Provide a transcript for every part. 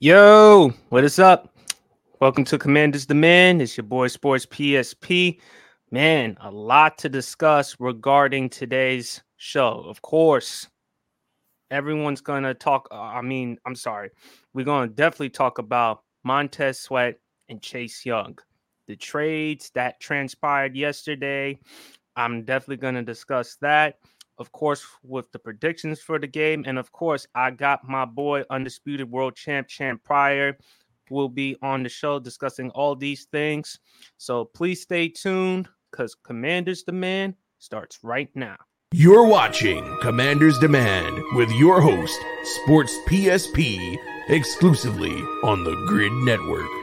Yo, what is up? Welcome to Commanders Demand. It's your boy Sports PSP. Man, a lot to discuss regarding today's show. Of course, everyone's going to talk. Uh, I mean, I'm sorry. We're going to definitely talk about Montez Sweat and Chase Young. The trades that transpired yesterday. I'm definitely going to discuss that of course, with the predictions for the game. And of course, I got my boy, Undisputed World Champ, Champ Pryor, will be on the show discussing all these things. So please stay tuned because Commanders Demand starts right now. You're watching Commanders Demand with your host, Sports PSP, exclusively on the GRYD Network.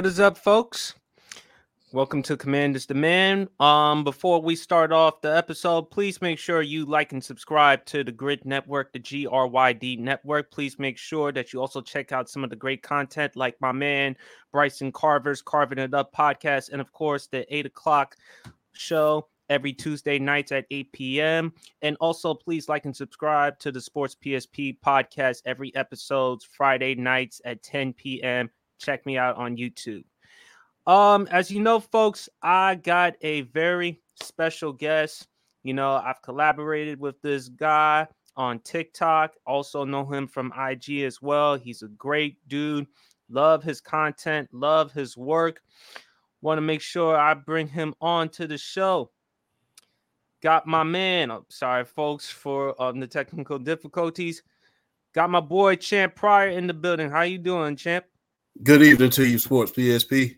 What is up, folks? Welcome to command Commanders Demand. Um, before we start off the episode, please make sure you like and subscribe to the GRYD Network, the GRYD Network. Please make sure that you also check out some of the great content, like my man Bryson Carver's Carving It Up podcast, and of course the eight o'clock show every Tuesday nights at 8 p.m. And also, please like and subscribe to the Sports PSP podcast every episodes Friday nights at 10 p.m check me out on YouTube. Um, as you know, folks, I got a very special guest. You know, I've collaborated with this guy on TikTok, also know him from IG as well. He's a great dude. Love his content, love his work. Want to make sure I bring him on to the show. Got my man. Oh, sorry, folks, for um, the technical difficulties. Got my boy Champ Pryor in the building. How you doing, Champ? Good evening to you, Sports PSP.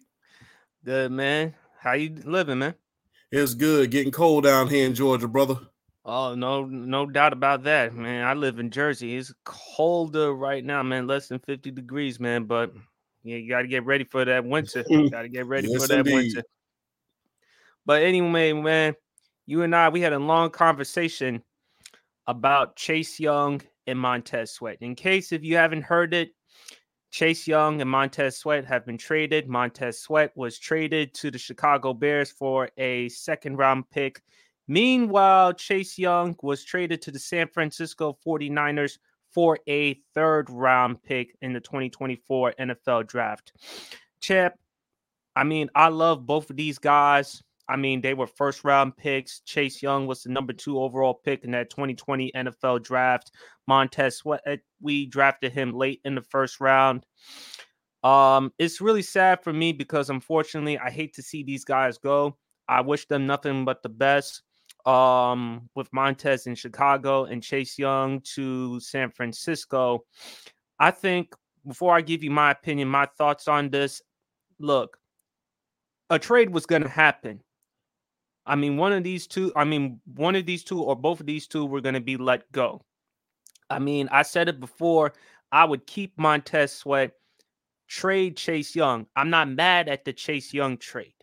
Good man. How you living, man? It's good. Getting cold down here in Georgia, brother. Oh no, no doubt about that, man. I live in Jersey. It's colder right now, man. Less than fifty degrees, man. But yeah, you got to get ready for that winter. You got to get ready yes, for that indeed. winter. But anyway, man, you and I, we had a long conversation about Chase Young and Montez Sweat. In case if you haven't heard it, Chase Young and Montez Sweat have been traded. Montez Sweat was traded to the Chicago Bears for a second round pick. Meanwhile, Chase Young was traded to the San Francisco 49ers for a third round pick in the 2024 NFL draft. Chip, I mean, I love both of these guys. I mean, they were first round picks. Chase Young was the number two overall pick in that 2020 NFL draft. Montez we drafted him late in the first round. Um, it's really sad for me because unfortunately, I hate to see these guys go. I wish them nothing but the best. Um, with Montez in Chicago and Chase Young to San Francisco. I think before I give you my opinion, my thoughts on this, look, a trade was going to happen. I mean, one of these two, I mean, one of these two or both of these two were going to be let go. I mean, I said it before, I would keep Montez Sweat, trade Chase Young. I'm not mad at the Chase Young trade.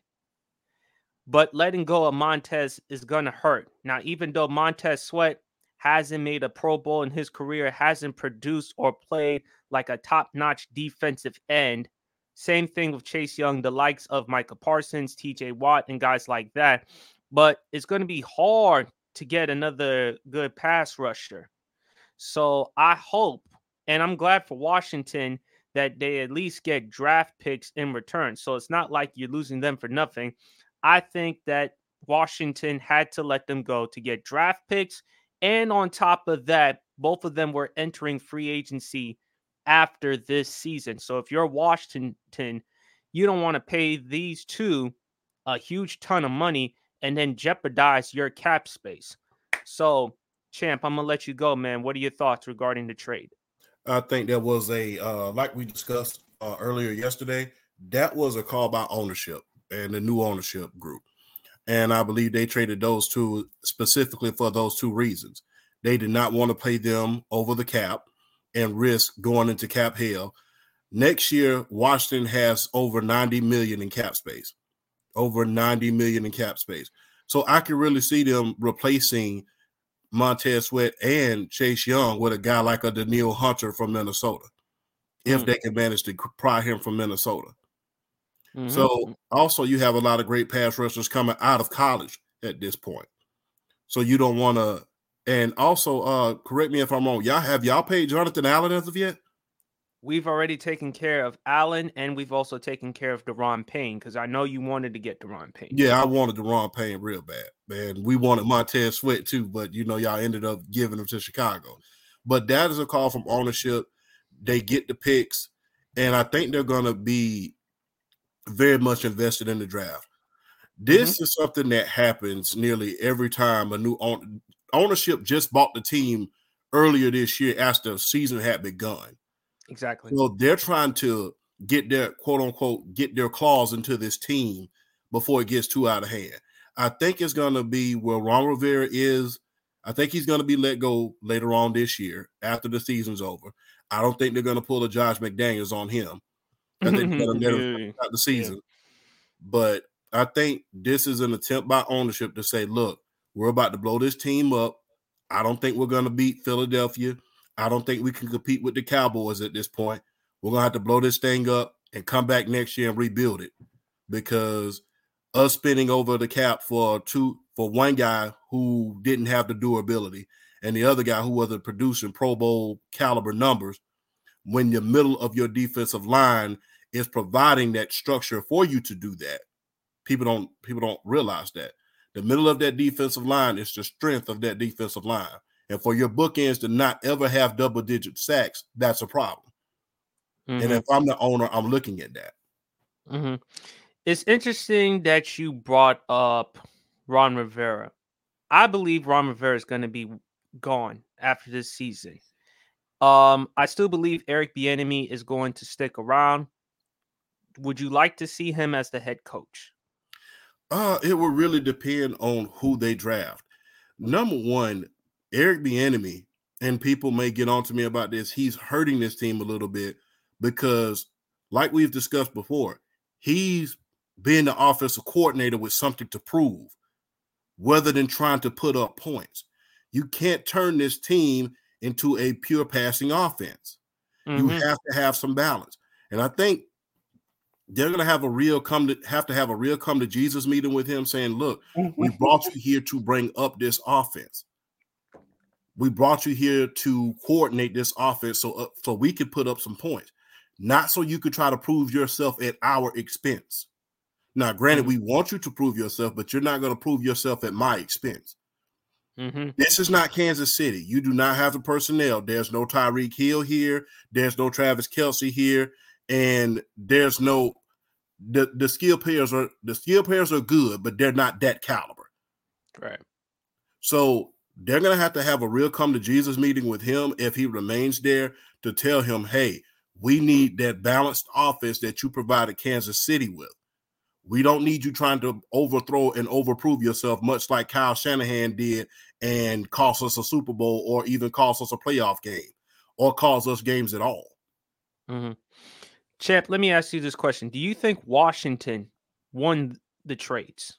But letting go of Montez is going to hurt. Now, even though Montez Sweat hasn't made a Pro Bowl in his career, hasn't produced or played like a top notch defensive end, same thing with Chase Young, the likes of Micah Parsons, TJ Watt, and guys like that. But it's going to be hard to get another good pass rusher. So I hope, and I'm glad for Washington that they at least get draft picks in return. So it's not like you're losing them for nothing. I think that Washington had to let them go to get draft picks. And on top of that, both of them were entering free agency after this season. So if you're Washington, you don't want to pay these two a huge ton of money and then jeopardize your cap space. So, champ, I'm gonna let you go, man. What are your thoughts regarding the trade? I think that was a uh, like we discussed uh, earlier yesterday. That was a call by ownership and the new ownership group, and I believe they traded those two specifically for those two reasons. They did not want to pay them over the cap and risk going into cap hell. Next year, Washington has over 90 million in cap space. Over 90 million in cap space. So I can really see them replacing Montez Sweat and Chase Young with a guy like a Danielle Hunter from Minnesota, if mm. they can manage to pry him from Minnesota. Mm-hmm. So also you have a lot of great pass rushers coming out of college at this point. So you don't want to. And also, uh correct me if I'm wrong. Y'all have y'all paid Jonathan Allen as of yet? We've already taken care of Allen, and we've also taken care of Daron Payne because I know you wanted to get Daron Payne. Yeah, I wanted Daron Payne real bad, man. We wanted Montez Sweat too, but you know, y'all ended up giving him to Chicago. But that is a call from ownership. They get the picks, and I think they're gonna be very much invested in the draft. This mm-hmm. is something that happens nearly every time a new own, ownership just bought the team earlier this year after the season had begun. Exactly. So they're trying to get their quote unquote get their claws into this team before it gets too out of hand. I think it's going to be where Ron Rivera is. I think he's going to be let go later on this year after the season's over. I don't think they're going to pull a Josh McDaniels on him. I think they're going to let him out the season. Yeah. But I think this is an attempt by ownership to say, look, we're about to blow this team up. I don't think we're going to beat Philadelphia. I don't think we can compete with the Cowboys at this point. We're gonna have to blow this thing up and come back next year and rebuild it because us spending over the cap for two for one guy who didn't have the durability and the other guy who wasn't producing Pro Bowl caliber numbers when the middle of your defensive line is providing that structure for you to do that. People don't people don't realize that. The middle of that defensive line is the strength of that defensive line. And for your bookends to not ever have double digit sacks, that's a problem. Mm-hmm. And if I'm the owner, I'm looking at that. Mm-hmm. It's interesting that you brought up Ron Rivera. I believe Ron Rivera is going to be gone after this season. Um, I still believe Eric Bieniemy is going to stick around. Would you like to see him as the head coach? Uh, it will really depend on who they draft. Number one, Eric Bieniemy, and people may get on to me about this. He's hurting this team a little bit because, like we've discussed before, he's being the offensive coordinator with something to prove, rather than trying to put up points. You can't turn this team into a pure passing offense. Mm-hmm. You have to have some balance, and I think they're going to have a real come to have to have a real come to Jesus meeting with him, saying, "Look, we brought you here to bring up this offense." we brought you here to coordinate this offense so uh, so we could put up some points, not so you could try to prove yourself at our expense. Now, granted, mm-hmm. we want you to prove yourself, but you're not going to prove yourself at my expense. Mm-hmm. This is not Kansas City. You do not have the personnel. There's no Tyreek Hill here. There's no Travis Kelce here, and there's no the the skill players are the skill players are good, but they're not that caliber. Right. So they're to have to have a real come to Jesus meeting with him if he remains there to tell him, hey, we need that balanced offense that you provided Kansas City with. We don't need you trying to overthrow and overprove yourself, much like Kyle Shanahan did and cost us a Super Bowl or even cost us a playoff game or cause us games at all. Mm-hmm. Champ, let me ask you this question. Do you think Washington won the trades?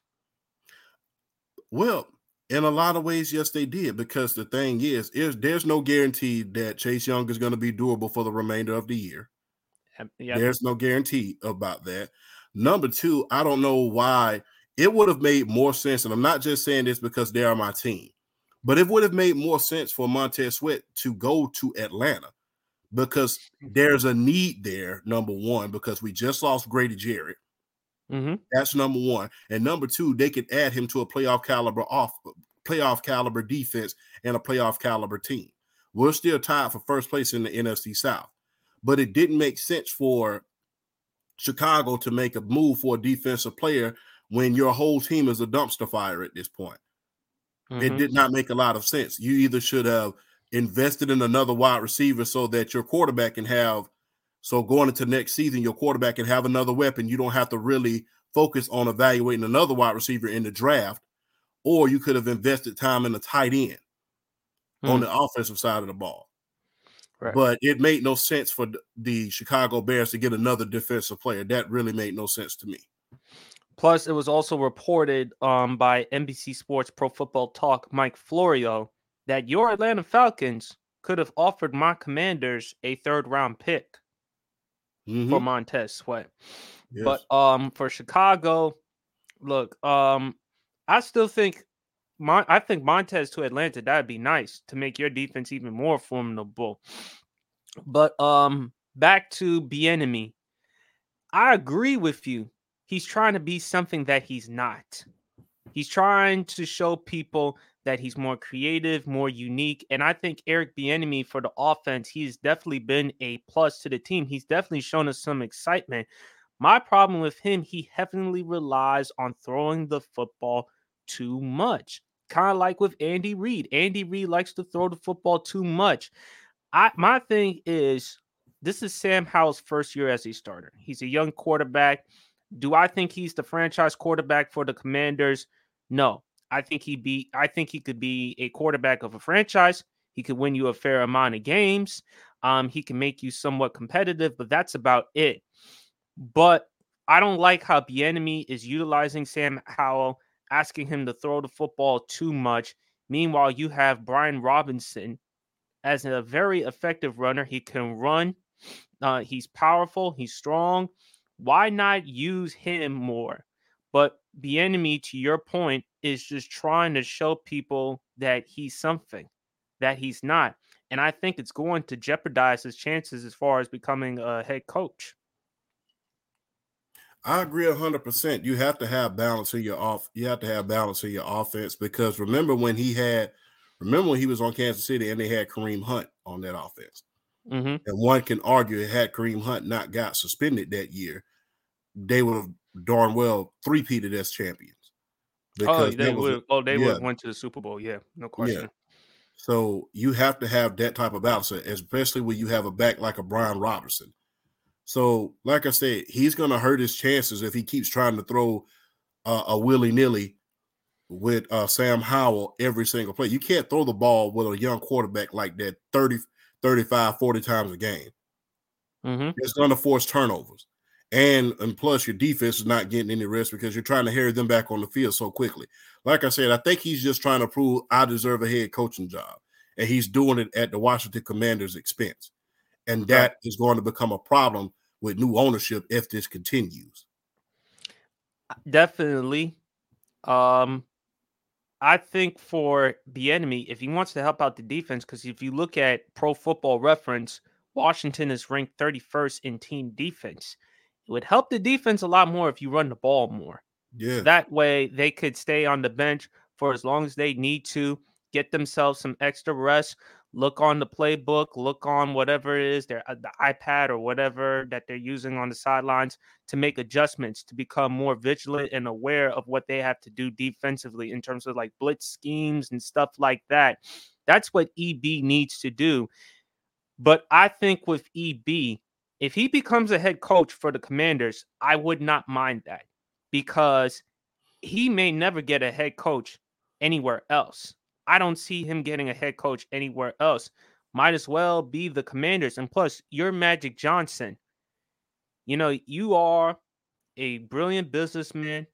Well, in a lot of ways, yes, they did. Because the thing is, is there's no guarantee that Chase Young is going to be doable for the remainder of the year. Yep. There's no guarantee about that. Number two, I don't know why it would have made more sense, and I'm not just saying this because they are my team, but it would have made more sense for Montez Sweat to go to Atlanta because mm-hmm. there's a need there. Number one, because we just lost Grady Jarrett. Mm-hmm. That's number one. And number two, they could add him to a playoff caliber off playoff caliber defense and a playoff caliber team. We're still tied for first place in the NFC South. But it didn't make sense for Chicago to make a move for a defensive player when your whole team is a dumpster fire at this point. Mm-hmm. It did not make a lot of sense. You either should have invested in another wide receiver so that your quarterback can have so going into next season, your quarterback can have another weapon. You don't have to really focus on evaluating another wide receiver in the draft, or you could have invested time in a tight end hmm. on the offensive side of the ball. Right. But it made no sense for the Chicago Bears to get another defensive player. That really made no sense to me. Plus, it was also reported um, by NBC Sports Pro Football Talk Mike Florio that your Atlanta Falcons could have offered my Commanders a third round pick mm-hmm. for Montez Sweat. Yes. But um, for Chicago, look, um, I still think Mon- I think Montez to Atlanta that'd be nice to make your defense even more formidable. But um, back to Bieniemy, I agree with you. He's trying to be something that he's not. He's trying to show people that he's more creative, more unique, and I think Eric Bieniemy for the offense, he's definitely been a plus to the team. He's definitely shown us some excitement. My problem with him, he heavily relies on throwing the football too much kind of like with Andy Reid. Andy Reid likes to throw the football too much. I my thing is this is Sam Howell's first year as a starter. He's a young quarterback. Do I think he's the franchise quarterback for the Commanders? No. I think he be I think he could be a quarterback of a franchise. He could win you a fair amount of games. Um, he can make you somewhat competitive, but that's about it. But I don't like how Bieniemy is utilizing Sam Howell asking him to throw the football too much. Meanwhile, you have Brian Robinson as a very effective runner. He can run. Uh, he's powerful. He's strong. Why not use him more? But Bieniemy, to your point, is just trying to show people that he's something that he's not. And I think it's going to jeopardize his chances as far as becoming a head coach. I agree hundred percent. You have to have balance in your off. You have to have balance in your offense because remember when he had, remember when he was on Kansas City and they had Kareem Hunt on that offense, mm-hmm. and one can argue had Kareem Hunt not got suspended that year, they would have darn well three peated as champions. Oh, they would. Oh, they yeah. would went to the Super Bowl. Yeah, no question. Yeah. So you have to have that type of balance, especially when you have a back like a Brian Robertson so, like I said, he's going to hurt his chances if he keeps trying to throw uh, a willy nilly with uh, Sam Howell every single play. You can't throw the ball with a young quarterback like that 30, 35, 40 times a game. Mm-hmm. It's going to force turnovers. And, and plus, your defense is not getting any rest because you're trying to hurry them back on the field so quickly. Like I said, I think he's just trying to prove I deserve a head coaching job. And he's doing it at the Washington Commanders' expense. And that is going to become a problem with new ownership if this continues. Definitely. Um I think for Bieniemy, if he wants to help out the defense, because if you look at pro football reference, Washington is ranked 31st in team defense. It would help the defense a lot more if you run the ball more. Yeah. That way they could stay on the bench for as long as they need to, get themselves some extra rest, look on the playbook, look on whatever it is, their uh, the iPad or whatever that they're using on the sidelines to make adjustments to become more vigilant and aware of what they have to do defensively in terms of like blitz schemes and stuff like that. That's what EB needs to do. But I think with EB, if he becomes a head coach for the Commanders, I would not mind that because he may never get a head coach anywhere else. I don't see him getting a head coach anywhere else. Might as well be the commanders. And plus, you're Magic Johnson. You know, you are a brilliant businessman.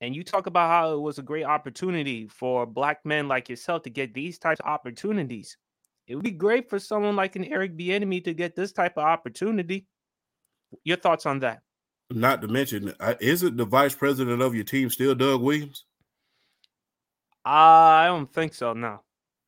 And you talk about how it was a great opportunity for black men like yourself to get these types of opportunities. It would be great for someone like an Eric Bieniemy to get this type of opportunity. Your thoughts on that? Not to mention, uh, isn't the vice president of your team still Doug Williams? I don't think so. No.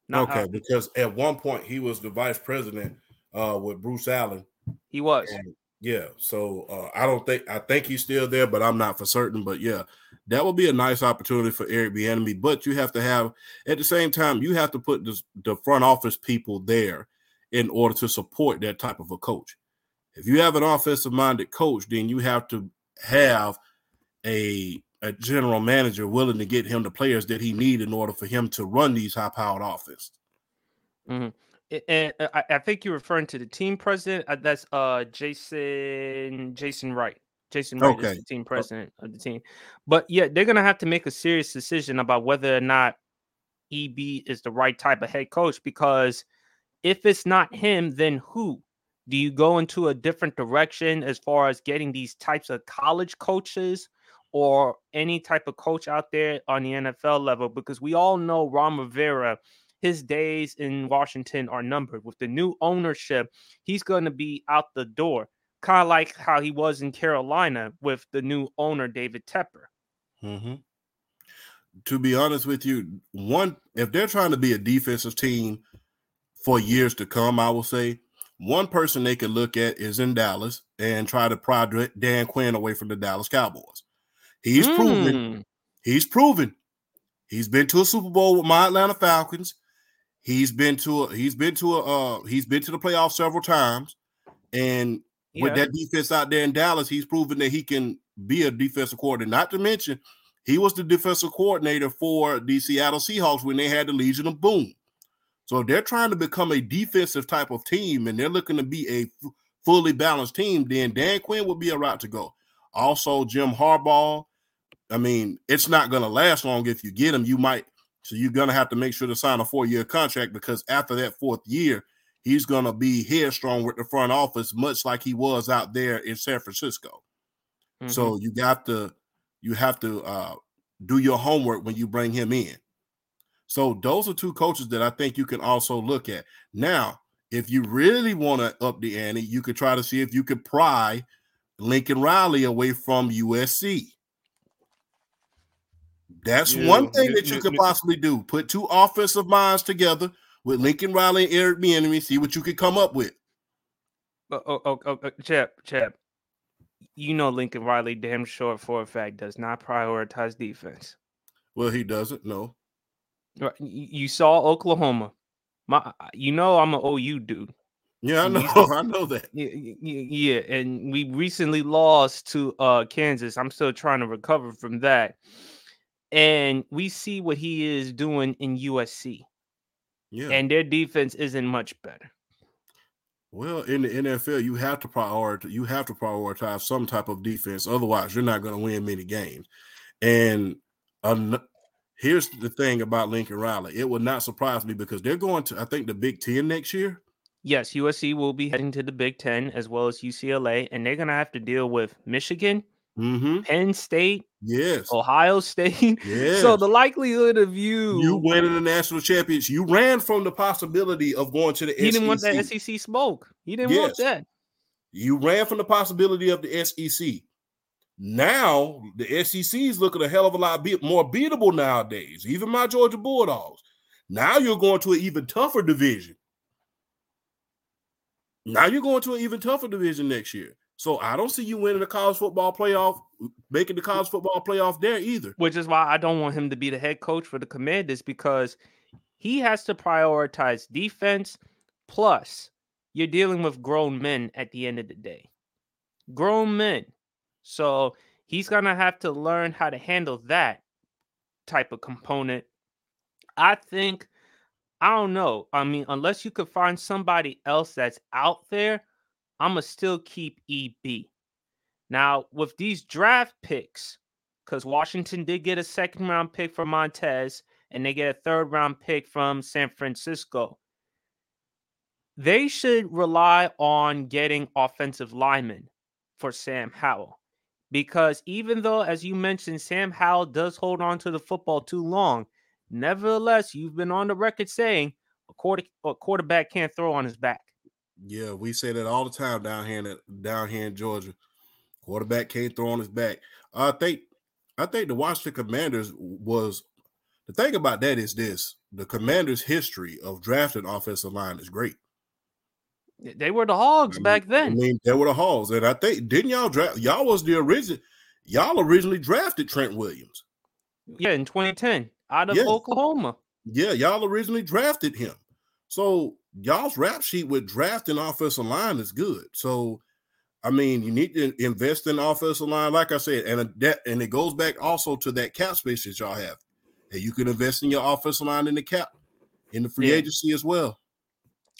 Not okay, how- because at one point he was the vice president uh, with Bruce Allen. He was. And, yeah. So uh, I don't think I think he's still there, but I'm not for certain. But yeah, that will be a nice opportunity for Eric Bieniemy. But you have to have at the same time you have to put this, the front office people there in order to support that type of a coach. If you have an offensive minded coach, then you have to have a a general manager willing to get him the players that he need in order for him to run these high powered offenses. Mm-hmm. And uh, I think you're referring to the team president. Uh, that's uh Jason Jason Wright. Jason Wright okay. is the team oh. president of the team. But yeah, they're gonna have to make a serious decision about whether or not EB is the right type of head coach because if it's not him, then who? Do you go into a different direction as far as getting these types of college coaches or any type of coach out there on the NFL level? Because we all know Ron Rivera, his days in Washington are numbered. With the new ownership, he's going to be out the door, kind of like how he was in Carolina with the new owner, David Tepper. Mm-hmm. To be honest with you, one, if they're trying to be a defensive team for years to come, I will say one person they could look at is in Dallas and try to pry Dan Quinn away from the Dallas Cowboys. He's mm. proven. He's proven. He's been to a Super Bowl with my Atlanta Falcons. He's been to a, he's been to a uh, he's been to the playoffs several times, and yeah. with that defense out there in Dallas, he's proven that he can be a defensive coordinator. Not to mention, he was the defensive coordinator for the Seattle Seahawks when they had the Legion of Boom. So if they're trying to become a defensive type of team and they're looking to be a f- fully balanced team, then Dan Quinn would be a route to go. Also, Jim Harbaugh. I mean, it's not going to last long if you get him. You might, so you're going to have to make sure to sign a four year contract because after that fourth year, he's going to be headstrong with the front office, much like he was out there in San Francisco. Mm-hmm. So you got to, you have to uh, do your homework when you bring him in. So those are two coaches that I think you can also look at. Now, if you really want to up the ante, you could try to see if you could pry Lincoln Riley away from USC. That's yeah, one thing that you could possibly do. Put two offensive minds together with Lincoln Riley and Eric Bieniemy, see what you could come up with. Oh, oh, oh, oh, Chap, Chap, you know Lincoln Riley damn sure for a fact does not prioritize defense. Well, he doesn't. No. You saw Oklahoma. My, you know, I'm an OU dude. Yeah, I know. I know that. Yeah, yeah, and we recently lost to uh Kansas. I'm still trying to recover from that. And we see what he is doing in USC. Yeah. And their defense isn't much better. Well, in the NFL, you have to prioritize you have to prioritize some type of defense. Otherwise, you're not going to win many games. And here's the thing about Lincoln Riley. It would not surprise me because they're going to, I think, the Big Ten next year. Yes, USC will be heading to the Big Ten as well as UCLA, and they're going to have to deal with Michigan, mm-hmm. Penn State, yes, Ohio State. Yes. So the likelihood of you you winning the national championship, you ran from the possibility of going to the. He SEC. didn't want that SEC smoke. He didn't yes. want that. You ran from the possibility of the SEC. Now the SEC is looking a hell of a lot be- more beatable nowadays. Even my Georgia Bulldogs. Now you're going to an even tougher division. Now you're going to an even tougher division next year. So I don't see you winning the college football playoff, making the college football playoff there either. Which is why I don't want him to be the head coach for the Commanders because he has to prioritize defense. Plus, you're dealing with grown men at the end of the day. Grown men so he's going to have to learn how to handle that type of component. I think, I don't know. I mean, unless you could find somebody else that's out there, I'm going to still keep EB. Now, with these draft picks, because Washington did get a second round pick from Montez and they get a third round pick from San Francisco. They should rely on getting offensive linemen for Sam Howell because even though, as you mentioned, Sam Howell does hold on to the football too long, nevertheless, you've been on the record saying a, quarter, a quarterback can't throw on his back. Yeah, we say that all the time down here in down here in Georgia. Quarterback can't throw on his back. I think I think the Washington Commanders was the thing about that is this: the Commanders' history of drafting offensive line is great. They were the Hogs back then. I mean, they were the Hogs, and I think didn't y'all draft? Y'all was the original. Y'all originally drafted Trent Williams. Yeah, in 2010, out of yeah. Oklahoma. Yeah, y'all originally drafted him. So y'all's rap sheet with drafting offensive line is good. So, I mean, you need to invest in offensive line, like I said, and that and it goes back also to that cap space that y'all have. And you can invest in your offensive line in the cap, in the free yeah. agency as well.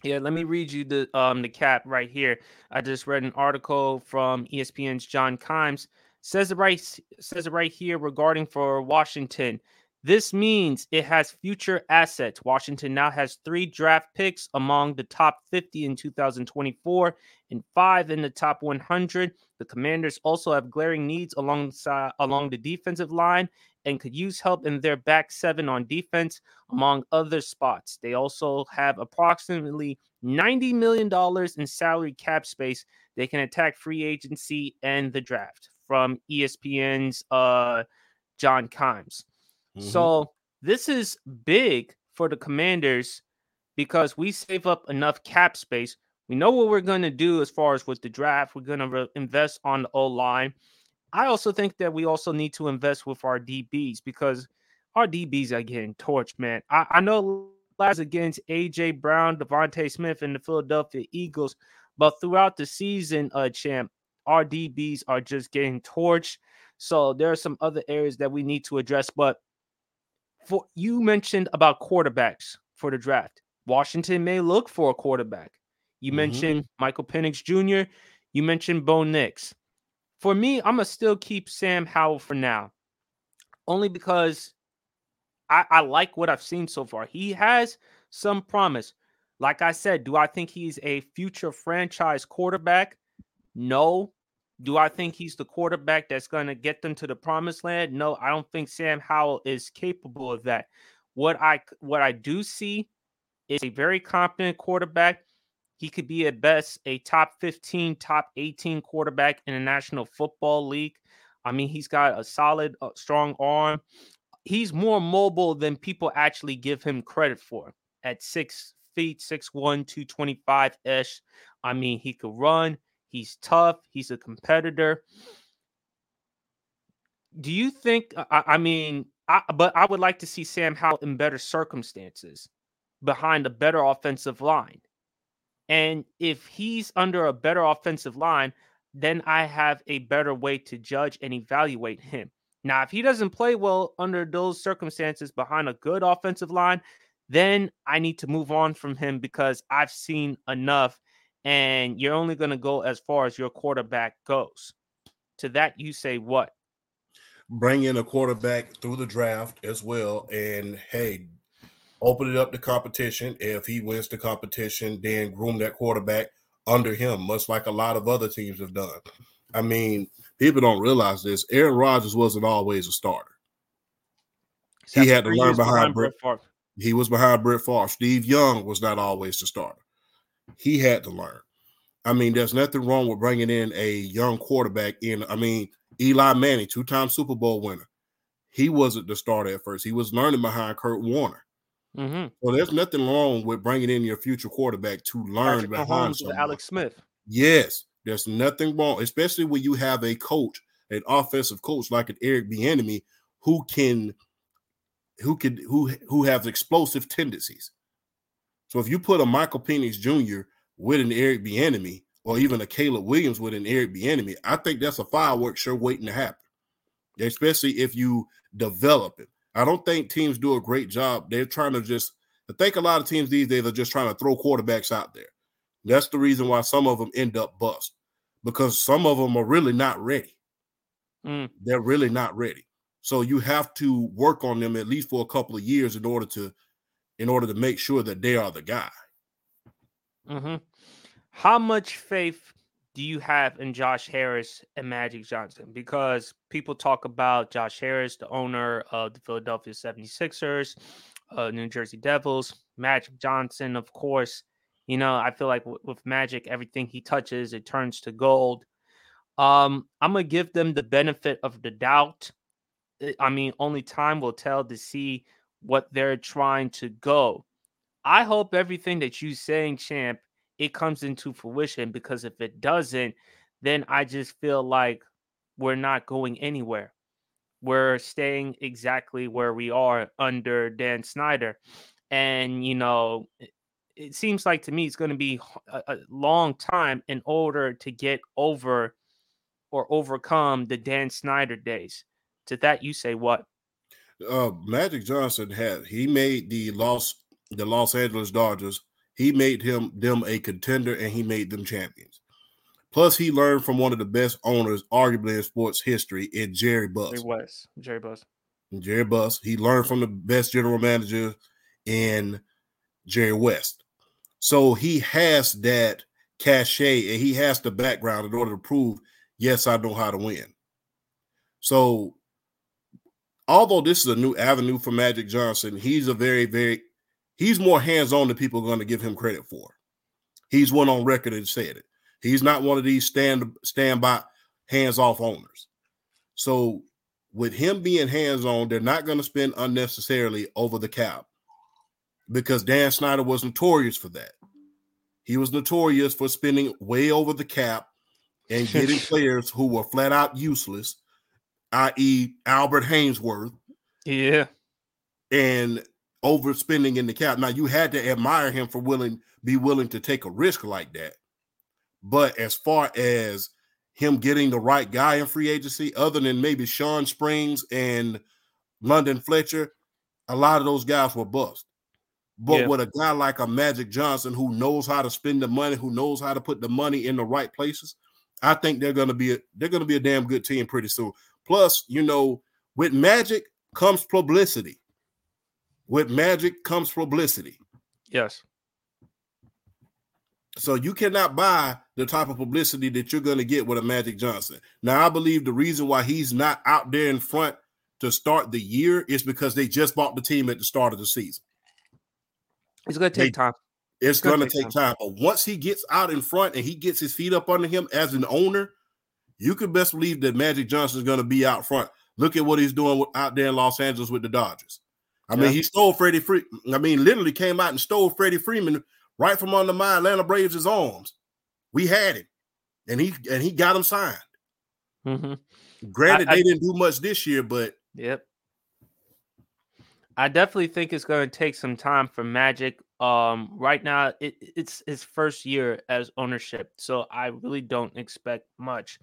Yeah, let me read you the um the cap right here. I just read an article from ESPN's John Keim's says it right says it right here regarding for Washington. This means it has future assets. Washington now has three draft picks among the top 50 in 2024 and five in the top 100. The Commanders also have glaring needs alongside along the defensive line and could use help in their back seven on defense, among other spots. They also have approximately $90 million in salary cap space. They can attack free agency and the draft from ESPN's uh, John Keim's. Mm-hmm. So this is big for the Commanders because we save up enough cap space. We know what we're going to do as far as with the draft. We're going to re- invest on the O line. I also think that we also need to invest with our DBs because our DBs are getting torched, man. I, I know last against AJ Brown, DeVonta Smith, and the Philadelphia Eagles, but throughout the season, uh, champ, our DBs are just getting torched. So there are some other areas that we need to address. But for you mentioned about quarterbacks for the draft. Washington may look for a quarterback. You mm-hmm. mentioned Michael Penix Jr. You mentioned Bo Nix. For me, I'm gonna still keep Sam Howell for now, only because I, I like what I've seen so far. He has some promise. Like I said, do I think he's a future franchise quarterback? No. Do I think he's the quarterback that's going to get them to the promised land? No, I don't think Sam Howell is capable of that. What I what I do see is a very competent quarterback. He could be at best a top 15, top 18 quarterback in the National Football League. I mean, he's got a solid, uh, strong arm. He's more mobile than people actually give him credit for at six feet, 6'1, 225 ish. I mean, he could run, He's tough. He's a competitor. Do you think? Uh, I, I mean, I, but I would like to see Sam Howell in better circumstances behind a better offensive line. And if he's under a better offensive line, then I have a better way to judge and evaluate him. Now, if he doesn't play well under those circumstances behind a good offensive line, then I need to move on from him because I've seen enough and you're only going to go as far as your quarterback goes. To that, you say what? Bring in a quarterback through the draft as well, and hey, open it up to competition. If he wins the competition, then groom that quarterback under him, much like a lot of other teams have done. I mean, people don't realize this. Aaron Rodgers wasn't always a starter. He had to learn behind, behind Brett Favre. He was behind Brett Favre. Steve Young was not always the starter he had to learn. I mean, there's nothing wrong with bringing in a young quarterback in. I mean, Eli Manning, two time Super Bowl winner. He wasn't the starter at first. He was learning behind Kurt Warner. Mm-hmm. So there's nothing wrong with bringing in your future quarterback to learn Patrick behind Alex Smith. Yes, there's nothing wrong, especially when you have a coach, an offensive coach like an Eric Bieniemy, who can, who can, who who has explosive tendencies. So if you put a Michael Penix Jr. with an Eric Bieniemy, or even a Caleb Williams with an Eric Bieniemy, I think that's a fireworks show waiting to happen. Especially if you develop it. I don't think teams do a great job. They're trying to just. I think a lot of teams these days are just trying to throw quarterbacks out there. That's the reason why some of them end up bust because some of them are really not ready. Mm. They're really not ready. So you have to work on them at least for a couple of years in order to in order to make sure that they are the guy. Mm-hmm. How much faith do you have in Josh Harris and Magic Johnson? Because people talk about Josh Harris, the owner of the Philadelphia 76ers, uh, New Jersey Devils, Magic Johnson, of course. You know, I feel like w- with Magic, everything he touches, it turns to gold. Um, I'm gonna give them the benefit of the doubt. I mean, only time will tell to see what they're trying to go. I hope everything that you're saying, champ, it comes into fruition because if it doesn't, then I just feel like we're not going anywhere. We're staying exactly where we are under Dan Snyder. And, you know, it seems like to me it's going to be a, long time in order to get over or overcome the Dan Snyder days. To that, you say what? Uh, Magic Johnson had he made the Los the Los Angeles Dodgers. He made him them a contender and he made them champions. Plus, he learned from one of the best owners, arguably in sports history, in Jerry Buss. Jerry West, Jerry Buss. Jerry Buss. He learned from the best general manager in Jerry West. So he has that cachet and he has the background in order to prove, yes, I know how to win. So, although this is a new avenue for Magic Johnson, he's a very, very, he's more hands on than people are going to give him credit for. He's one on record and said it. He's not one of these stand stand by hands off owners. So, with him being hands on, they're not going to spend unnecessarily over the cap because Dan Snyder was notorious for that. He was notorious for spending way over the cap and getting players who were flat out useless, i.e., Albert Haynesworth. Yeah. And overspending in the cap. Now you had to admire him for willing be willing to take a risk like that. But as far as him getting the right guy in free agency, other than maybe Shawn Springs and London Fletcher, a lot of those guys were bust. But yeah. with a guy like a Magic Johnson who knows how to spend the money, who knows how to put the money in the right places, I think they're gonna be a, they're gonna be a damn good team pretty soon. Plus, you know, with Magic comes publicity. With Magic comes publicity. Yes. So you cannot buy the type of publicity that you're going to get with a Magic Johnson. Now, I believe the reason why he's not out there in front to start the year is because they just bought the team at the start of the season. It's going to take they, time. It's, it's going to take, take time. time. But once he gets out in front and he gets his feet up under him as an owner, you can best believe that Magic Johnson is going to be out front. Look at what he's doing out there in Los Angeles with the Dodgers. I yeah. mean, he stole Freddie Free. I mean, literally came out and stole Freddie Freeman right from under my Atlanta Braves' arms. We had him, and he and he got him signed. Mm-hmm. Granted, I, I, they didn't do much this year, but yep. I definitely think it's going to take some time for Magic. Um, right now, it, it's his first year as ownership, so I really don't expect much.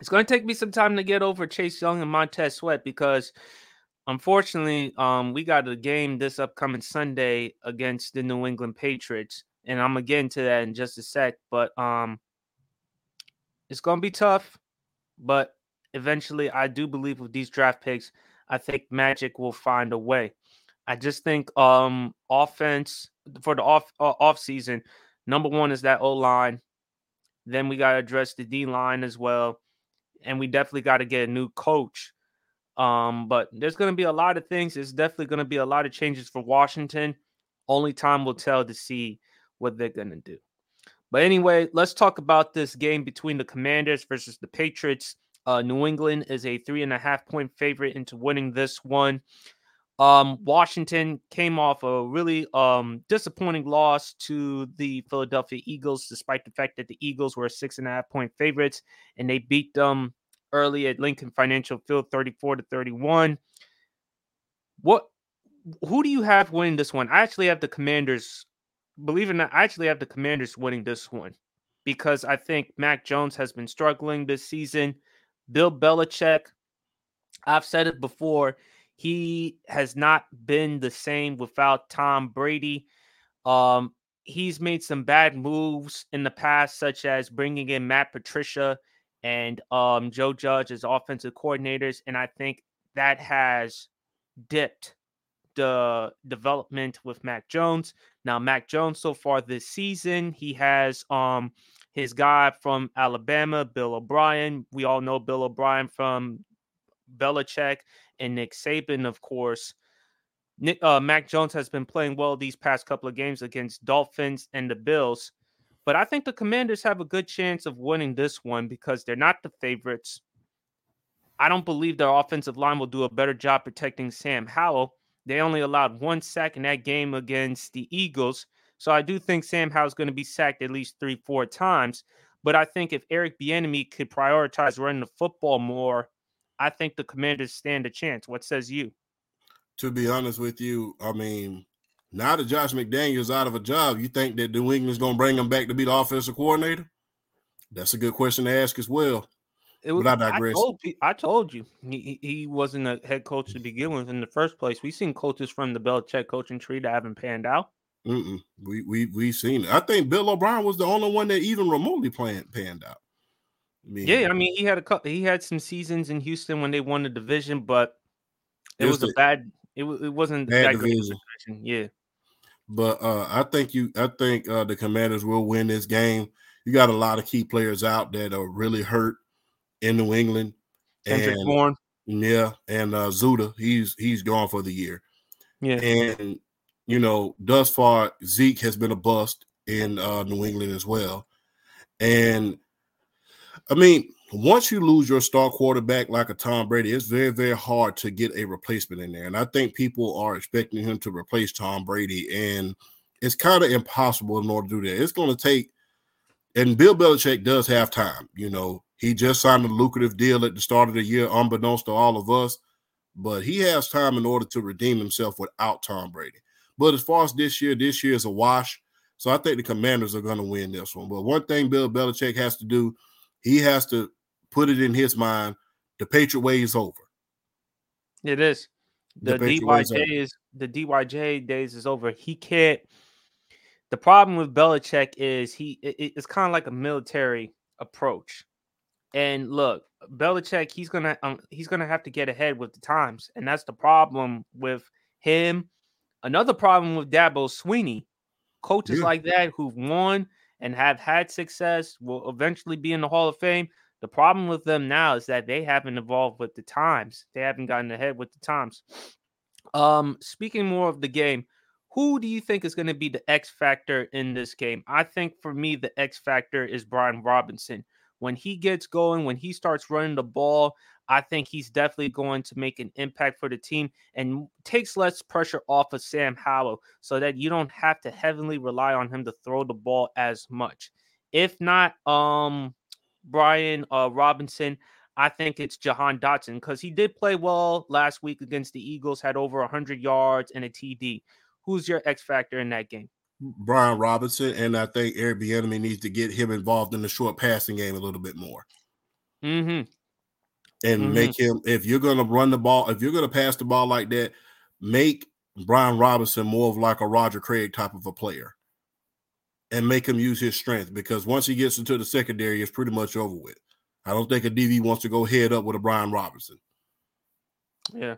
It's going to take me some time to get over Chase Young and Montez Sweat because, unfortunately, um, we got a game this upcoming Sunday against the New England Patriots, and I'm gonna get into that in just a sec. But um, it's going to be tough, but eventually, I do believe with these draft picks I think Magic will find a way. I just think um offense for the off uh, off season, number one is that O line. Then we got to address the D line as well, and we definitely got to get a new coach. Um, but there's going to be a lot of things. There's definitely going to be a lot of changes for Washington. Only time will tell to see what they're going to do. But anyway, let's talk about this game between the Commanders versus the Patriots. Uh, New England is a three and a half point favorite into winning this one. Um, Washington came off a really um, disappointing loss to the Philadelphia Eagles, despite the fact that the Eagles were six and a half point favorites and they beat them early at Lincoln Financial Field 34 to 31. What who do you have winning this one? I actually have the Commanders. Believe it or not, I actually have the Commanders winning this one because I think Mac Jones has been struggling this season. Bill Belichick, I've said it before, he has not been the same without Tom Brady. Um, he's made some bad moves in the past, such as bringing in Matt Patricia and um, Joe Judge as offensive coordinators, and I think that has dipped the development with Mac Jones. Now, Mac Jones so far this season, he has um his guy from Alabama, Bill O'Brien. We all know Bill O'Brien from Belichick and Nick Saban, of course. Nick, uh, Mac Jones has been playing well these past couple of games against Dolphins and the Bills. But I think the Commanders have a good chance of winning this one because they're not the favorites. I don't believe their offensive line will do a better job protecting Sam Howell. They only allowed one sack in that game against the Eagles. So I do think Sam Howell's going to be sacked at least three, four times. But I think if Eric Bieniemy could prioritize running the football more, I think the Commanders stand a chance. What says you? To be honest with you, I mean, now that Josh McDaniels out of a job, you think that New England's going to bring him back to be the offensive coordinator? That's a good question to ask as well. Was, but I digress. I told, I told you he, he wasn't a head coach to begin with in the first place. We've seen coaches from the Belichick coaching tree that haven't panned out. Mm-mm. We we we seen it. I think Bill O'Brien was the only one that even remotely planned panned out. I mean, yeah, I mean he had a couple. He had some seasons in Houston when they won the division, but It was a bad. It. It wasn't bad that division. Yeah. But uh, I think you. I think uh, the Commanders will win this game. You got a lot of key players out that are really hurt in New England. Kendrick and, Bourne. Yeah, and uh, Zuda, he's he's gone for the year. Yeah, and you know, thus far Zeke has been a bust in uh, New England as well. And I mean, once you lose your star quarterback like a Tom Brady, it's very, very hard to get a replacement in there. And I think people are expecting him to replace Tom Brady, and it's kind of impossible in order to do that. It's going to take, and Bill Belichick does have time. You know, he just signed a lucrative deal at the start of the year, unbeknownst to all of us, but he has time in order to redeem himself without Tom Brady. But as far as this year, this year is a wash. So I think the Commanders are going to win this one. But one thing Bill Belichick has to do, he has to put it in his mind: the Patriot way is over. It is. The, the DYJ is the DYJ days is over. He can't. The problem with Belichick is he it, it's kind of like a military approach. And look, Belichick, he's gonna um, he's gonna have to get ahead with the times, and that's the problem with him. Another problem with Dabo Swinney, Coaches yeah. like that who've won and have had success will eventually be in the Hall of Fame. The problem with them now is that they haven't evolved with the times. They haven't gotten ahead with the times. Um, speaking more of the game, who do you think is going to be the X factor in this game? I think for me, the X factor is Brian Robinson. When he gets going, when he starts running the ball, I think he's definitely going to make an impact for the team and takes less pressure off of Sam Howell so that you don't have to heavily rely on him to throw the ball as much. If not, um, Brian uh, Robinson, I think it's Jahan Dotson because he did play well last week against the Eagles, had over 100 yards and a TD. Who's your X factor in that game? Brian Robinson, and I think Eric Bieniemy needs to get him involved in the short passing game a little bit more. Mm-hmm and mm-hmm. make him if you're going to run the ball, if you're going to pass the ball like that, make Brian Robinson more of like a Roger Craig type of a player and make him use his strength because once he gets into the secondary, it's pretty much over with. I don't think a DB wants to go head up with a Brian Robinson. Yeah.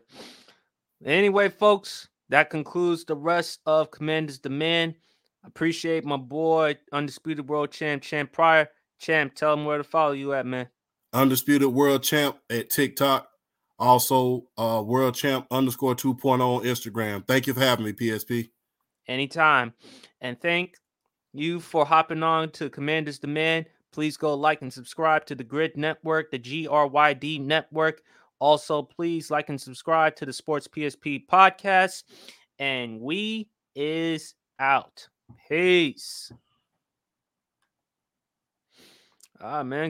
Anyway, folks, that concludes the rest of Commanders Demand. Appreciate my boy, Undisputed World Champ, Champ Pryor. Champ, tell him where to follow you at, man. Undisputed World Champ at TikTok. Also, uh, World Champ underscore 2.0 on Instagram. Thank you for having me, PSP. Anytime. And thank you for hopping on to Commanders Demand. Please go like and subscribe to the GRYD Network, the GRYD Network. Also, please like and subscribe to the Sports PSP podcast. And we is out. Peace. Ah, man.